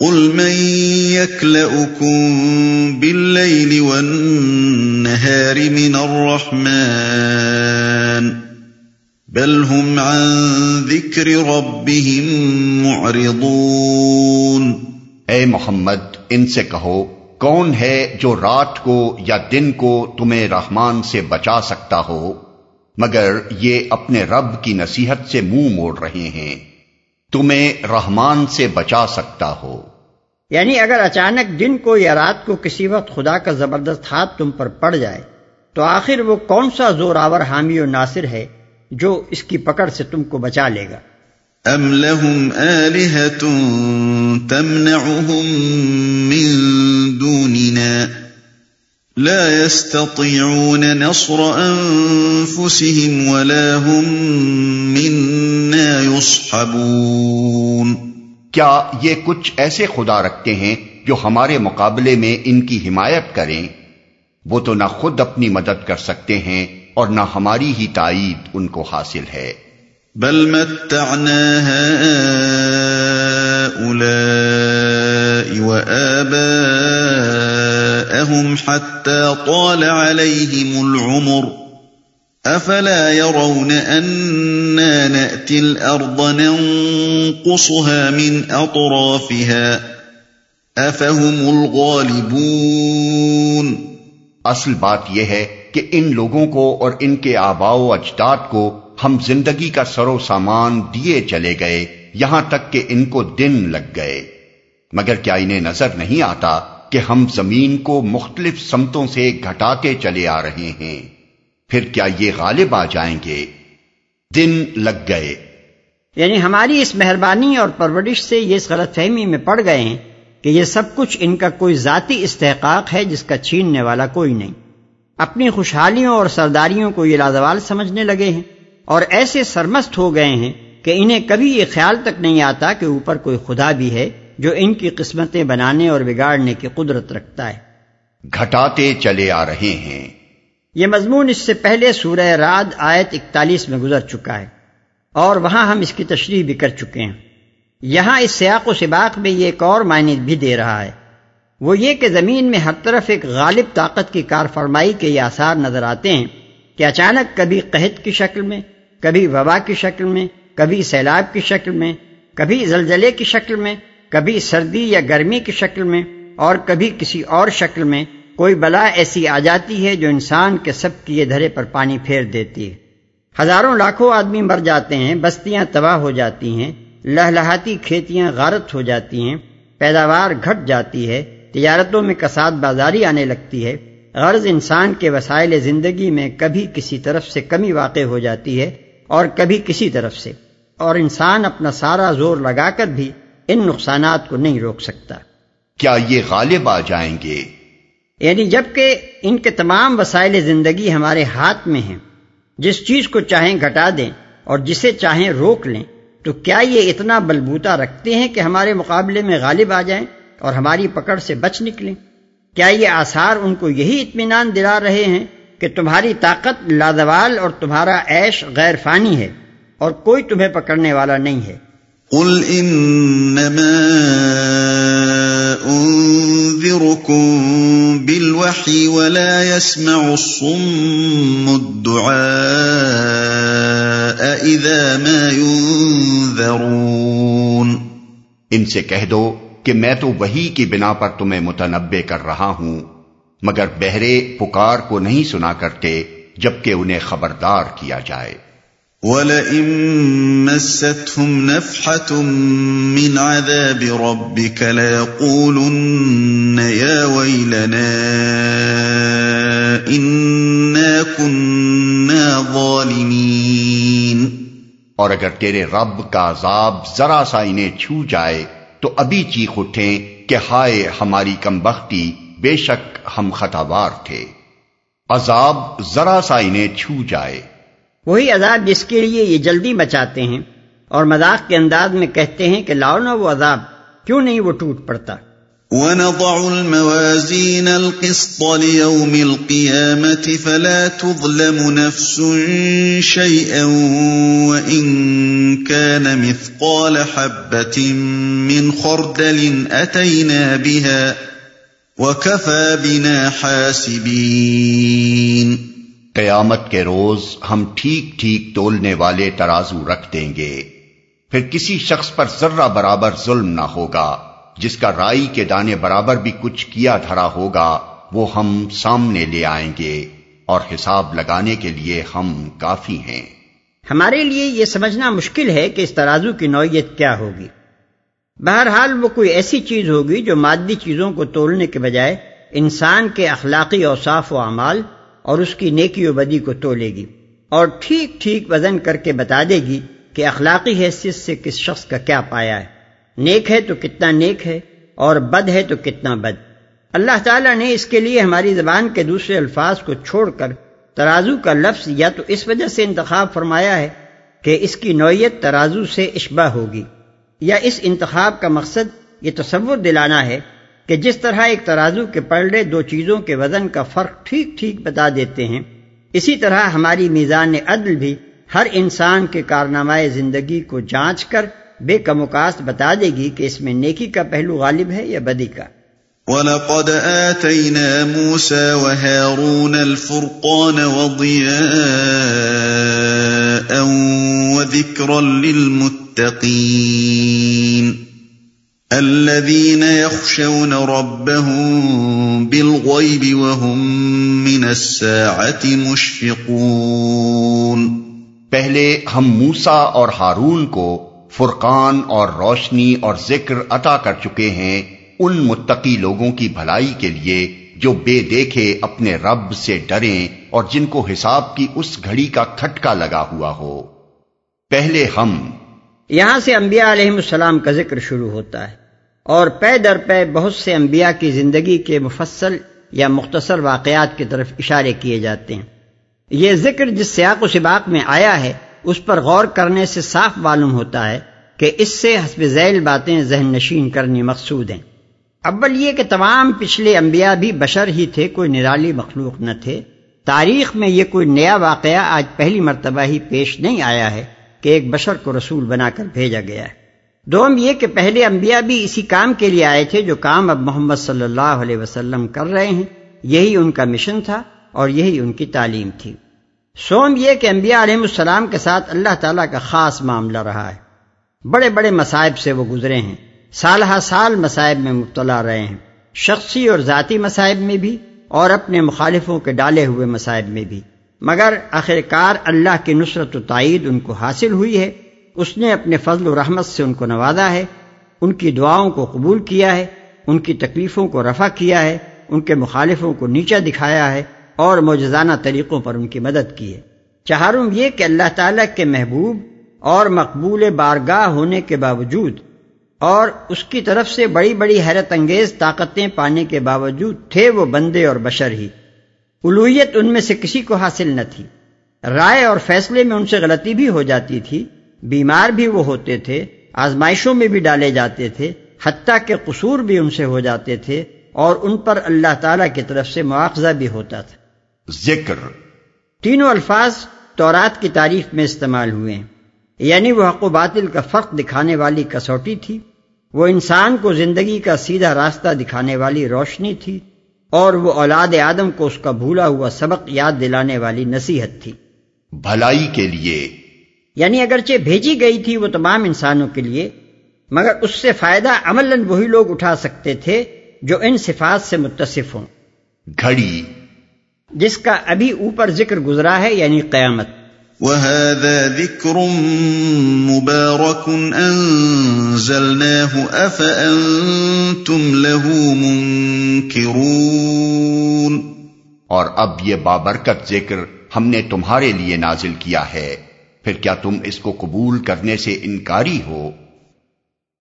قل من يكلؤكم بالليل والنهار من الرحمن بل هم عن ذكر ربهم معرضون اے محمد، ان سے کہو، کون ہے جو رات کو یا دن کو تمہیں رحمان سے بچا سکتا ہو؟ مگر یہ اپنے رب کی نصیحت سے منہ مو موڑ رہے ہیں۔ تمہیں رحمان سے بچا سکتا ہو۔ یعنی اگر اچانک دن کو یا رات کو کسی وقت خدا کا زبردست ہاتھ تم پر پڑ جائے تو آخر وہ کون سا زور آور حامی و ناصر ہے جو اس کی پکڑ سے تم کو بچا لے گا؟ ام لهم آلهة تمنعهم من دوننا لا يستطيعون نصر أنفسهم ولا هم منا يصحبون. کیا یہ کچھ ایسے خدا رکھتے ہیں جو ہمارے مقابلے میں ان کی حمایت کریں؟ وہ تو نہ خود اپنی مدد کر سکتے ہیں اور نہ ہماری ہی تائید ان کو حاصل ہے۔ بل متعنا لهم حتى طال عليهم العمر افلا يرون اننا ناتي الارض ننقصها من اطرافها افهم الغالبون اصل بات یہ ہے کہ ان لوگوں کو اور ان کے آبا و اجداد کو ہم زندگی کا سرو سامان دیے چلے گئے، یہاں تک کہ ان کو دن لگ گئے۔ مگر کیا انہیں نظر نہیں آتا کہ ہم زمین کو مختلف سمتوں سے گھٹاتے چلے آ رہے ہیں۔ پھر کیا یہ غالب آ جائیں گے؟ دن لگ گئے۔ یعنی ہماری اس مہربانی اور پرورش سے یہ اس غلط فہمی میں پڑ گئے ہیں کہ یہ سب کچھ ان کا کوئی ذاتی استحقاق ہے جس کا چھیننے والا کوئی نہیں۔ اپنی خوشحالیوں اور سرداریوں کو یہ لازوال سمجھنے لگے ہیں اور ایسے سرمست ہو گئے ہیں کہ انہیں کبھی یہ خیال تک نہیں آتا کہ اوپر کوئی خدا بھی ہے جو ان کی قسمتیں بنانے اور بگاڑنے کی قدرت رکھتا ہے۔ گھٹاتے چلے آ رہے ہیں۔ یہ مضمون اس سے پہلے سورہ راد آیت اکتالیس میں گزر چکا ہے اور وہاں ہم اس کی تشریح بھی کر چکے ہیں۔ یہاں اس سیاق و سباق میں یہ ایک اور معنی بھی دے رہا ہے۔ وہ یہ کہ زمین میں ہر طرف ایک غالب طاقت کی کار فرمائی کے یہ آثار نظر آتے ہیں کہ اچانک کبھی قحط کی شکل میں کبھی وبا کی شکل میں کبھی سیلاب کی شکل میں کبھی زلزلے کی شکل میں کبھی سردی یا گرمی کی شکل میں اور کبھی کسی اور شکل میں کوئی بلا ایسی آ جاتی ہے جو انسان کے سب کیے دھرے پر پانی پھیر دیتی ہے۔ ہزاروں لاکھوں آدمی مر جاتے ہیں، بستیاں تباہ ہو جاتی ہیں، لہلہاتی کھیتیاں غارت ہو جاتی ہیں، پیداوار گھٹ جاتی ہے، تجارتوں میں کساد بازاری آنے لگتی ہے۔ غرض انسان کے وسائل زندگی میں کبھی کسی طرف سے کمی واقع ہو جاتی ہے اور کبھی کسی طرف سے۔ اور انسان اپنا سارا زور لگا کر بھی ان نقصانات کو نہیں روک سکتا۔ کیا یہ غالب آ جائیں گے؟ یعنی جبکہ ان کے تمام وسائل زندگی ہمارے ہاتھ میں ہیں جس چیز کو چاہیں گھٹا دیں اور جسے چاہیں روک لیں تو کیا یہ اتنا بلبوتا رکھتے ہیں کہ ہمارے مقابلے میں غالب آ جائیں اور ہماری پکڑ سے بچ نکلیں؟ کیا یہ آثار ان کو یہی اطمینان دلا رہے ہیں کہ تمہاری طاقت لادوال اور تمہارا عیش غیر فانی ہے اور کوئی تمہیں پکڑنے والا نہیں ہے؟ قل انما انذركم بالوحي ولا يسمع الصم الدعاء اذا ما ينذرون۔ ان سے کہہ دو کہ میں تو وہی کی بنا پر تمہیں متنبع کر رہا ہوں، مگر بہرے پکار کو نہیں سنا کرتے جبکہ انہیں خبردار کیا جائے۔ وَلَئِن مَسَّتْهُمْ نَفْحَةٌ مِّنْ عَذَابِ رَبِّكَ لَيَقُولُنَّ يَا وَيْلَنَا إِنَّا كُنَّا ظَالِمِينَ۔ اور اگر تیرے رب کا عذاب ذرا سا انہیں چھو جائے، تو ابھی چیخ اٹھیں کہ ہائے ہماری کم بختی، بے شک ہم خطابار تھے۔ عذاب ذرا سا انہیں چھو جائے۔ وہی عذاب جس کے لیے یہ جلدی بچاتے ہیں اور مذاق کے انداز میں کہتے ہیں کہ لاؤ نہ وہ عذاب، کیوں نہیں وہ ٹوٹ پڑتا؟ ونضع الموازين القسط ليوم القيامة فلا تظلم نفس شيئا وإن كان مثقال حبة من خردل أتينا بها وكفى بنا حاسبين قیامت کے روز ہم ٹھیک ٹھیک تولنے والے ترازو رکھ دیں گے۔ پھر کسی شخص پر ذرہ برابر ظلم نہ ہوگا، جس کا رائی کے دانے برابر بھی کچھ کیا دھرا ہوگا، وہ ہم سامنے لے آئیں گے۔ اور حساب لگانے کے لیے ہم کافی ہیں۔ ہمارے لیے یہ سمجھنا مشکل ہے کہ اس ترازو کی نوعیت کیا ہوگی۔ بہرحال وہ کوئی ایسی چیز ہوگی جو مادی چیزوں کو تولنے کے بجائے انسان کے اخلاقی اوصاف و اعمال اور اس کی نیکی و بدی کو تولے گی اور ٹھیک ٹھیک وزن کر کے بتا دے گی کہ اخلاقی حیثیت سے کس شخص کا کیا پایا ہے۔ نیک ہے تو کتنا نیک ہے اور بد ہے تو کتنا بد۔ اللہ تعالیٰ نے اس کے لیے ہماری زبان کے دوسرے الفاظ کو چھوڑ کر ترازو کا لفظ یا تو اس وجہ سے انتخاب فرمایا ہے کہ اس کی نوعیت ترازو سے اشبہ ہوگی۔ یا اس انتخاب کا مقصد یہ تصور دلانا ہے کہ جس طرح ایک ترازو کے پلڑے دو چیزوں کے وزن کا فرق ٹھیک ٹھیک بتا دیتے ہیں، اسی طرح ہماری میزان عدل بھی ہر انسان کے کارنامہ زندگی کو جانچ کر بے کم کموکاست بتا دے گی کہ اس میں نیکی کا پہلو غالب ہے یا بدی کا۔ وَلَقَدْ آتَيْنَا مُوسَى وَهَارُونَ الْفُرْقَانَ وَضِيَاءً وَذِكْرًا لِلْمُتَّقِينَ۔ الَّذِينَ يَخْشَوْنَ رَبَّهُمْ بِالْغَيْبِ وَهُمْ مِنَ السَّاعَةِ مُشْفِقُونَ پہلے ہم موسا اور ہارون کو فرقان اور روشنی اور ذکر عطا کر چکے ہیں ان متقی لوگوں کی بھلائی کے لیے جو بے دیکھے اپنے رب سے ڈریں اور جن کو حساب کی اس گھڑی کا کھٹکا لگا ہوا ہو۔ پہلے ہم یہاں سے انبیاء علیہ السلام کا ذکر شروع ہوتا ہے اور پے در پے بہت سے انبیاء کی زندگی کے مفصل یا مختصر واقعات کی طرف اشارے کیے جاتے ہیں۔ یہ ذکر جس سیاق و سباق میں آیا ہے، اس پر غور کرنے سے صاف معلوم ہوتا ہے کہ اس سے حسب ذیل باتیں ذہن نشین کرنی مقصود ہیں۔ اول یہ کہ تمام پچھلے انبیاء بھی بشر ہی تھے، کوئی نرالی مخلوق نہ تھے۔ تاریخ میں یہ کوئی نیا واقعہ آج پہلی مرتبہ ہی پیش نہیں آیا ہے۔ کہ ایک بشر کو رسول بنا کر بھیجا گیا ہے۔ دوم یہ کہ پہلے انبیاء بھی اسی کام کے لیے آئے تھے جو کام اب محمد صلی اللہ علیہ وسلم کر رہے ہیں۔ یہی ان کا مشن تھا اور یہی ان کی تعلیم تھی۔ سوم یہ کہ انبیاء علیہ السلام کے ساتھ اللہ تعالیٰ کا خاص معاملہ رہا ہے۔ بڑے بڑے مصائب سے وہ گزرے ہیں۔ سال ہا سال مصائب میں مبتلا رہے ہیں۔ شخصی اور ذاتی مصائب میں بھی اور اپنے مخالفوں کے ڈالے ہوئے مصائب میں بھی۔ مگر آخر کار اللہ کی نصرت و تائید ان کو حاصل ہوئی ہے۔ اس نے اپنے فضل و رحمت سے ان کو نوازا ہے۔ ان کی دعاؤں کو قبول کیا ہے۔ ان کی تکلیفوں کو رفع کیا ہے۔ ان کے مخالفوں کو نیچا دکھایا ہے اور موجزانہ طریقوں پر ان کی مدد کی ہے۔ چہاروں یہ کہ اللہ تعالیٰ کے محبوب اور مقبول بارگاہ ہونے کے باوجود اور اس کی طرف سے بڑی بڑی حیرت انگیز طاقتیں پانے کے باوجود تھے وہ بندے اور بشر ہی۔ الوحیت ان میں سے کسی کو حاصل نہ تھی۔ رائے اور فیصلے میں ان سے غلطی بھی ہو جاتی تھی۔ بیمار بھی وہ ہوتے تھے آزمائشوں میں بھی ڈالے جاتے تھے حتیٰ کے قصور بھی ان سے ہو جاتے تھے اور ان پر اللہ تعالیٰ کی طرف سے مواخذہ بھی ہوتا تھا۔ ذکر۔ تینوں الفاظ تورات کی تعریف میں استعمال ہوئے۔ ہیں یعنی وہ حق و باطل کا فرق دکھانے والی کسوٹی تھی۔ وہ انسان کو زندگی کا سیدھا راستہ دکھانے والی روشنی تھی۔ اور وہ اولاد آدم کو اس کا بھولا ہوا سبق یاد دلانے والی نصیحت تھی۔ بھلائی کے لیے۔ یعنی اگرچہ بھیجی گئی تھی وہ تمام انسانوں کے لیے مگر اس سے فائدہ عمل وہی لوگ اٹھا سکتے تھے جو ان صفات سے متصف ہوں۔ گھڑی۔ جس کا ابھی اوپر ذکر گزرا ہے یعنی قیامت۔ وهذا ذكر مبارك أنزلناه أفأنتم له منكرون اور اب یہ بابرکت ذکر ہم نے تمہارے لیے نازل کیا ہے پھر کیا تم اس کو قبول کرنے سے انکاری ہو؟